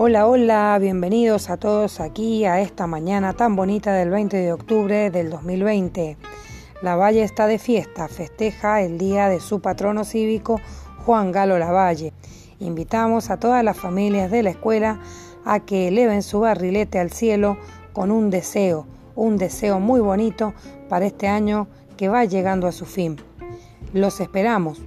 Hola, hola, bienvenidos a todos aquí a esta mañana tan bonita del 20 de octubre del 2020. La Valle está de fiesta, festeja el día de su patrono cívico Juan Galo Lavalle. Invitamos a todas las familias de la escuela a que eleven su barrilete al cielo con un deseo, un deseo muy bonito para este año que va llegando a su fin. Los esperamos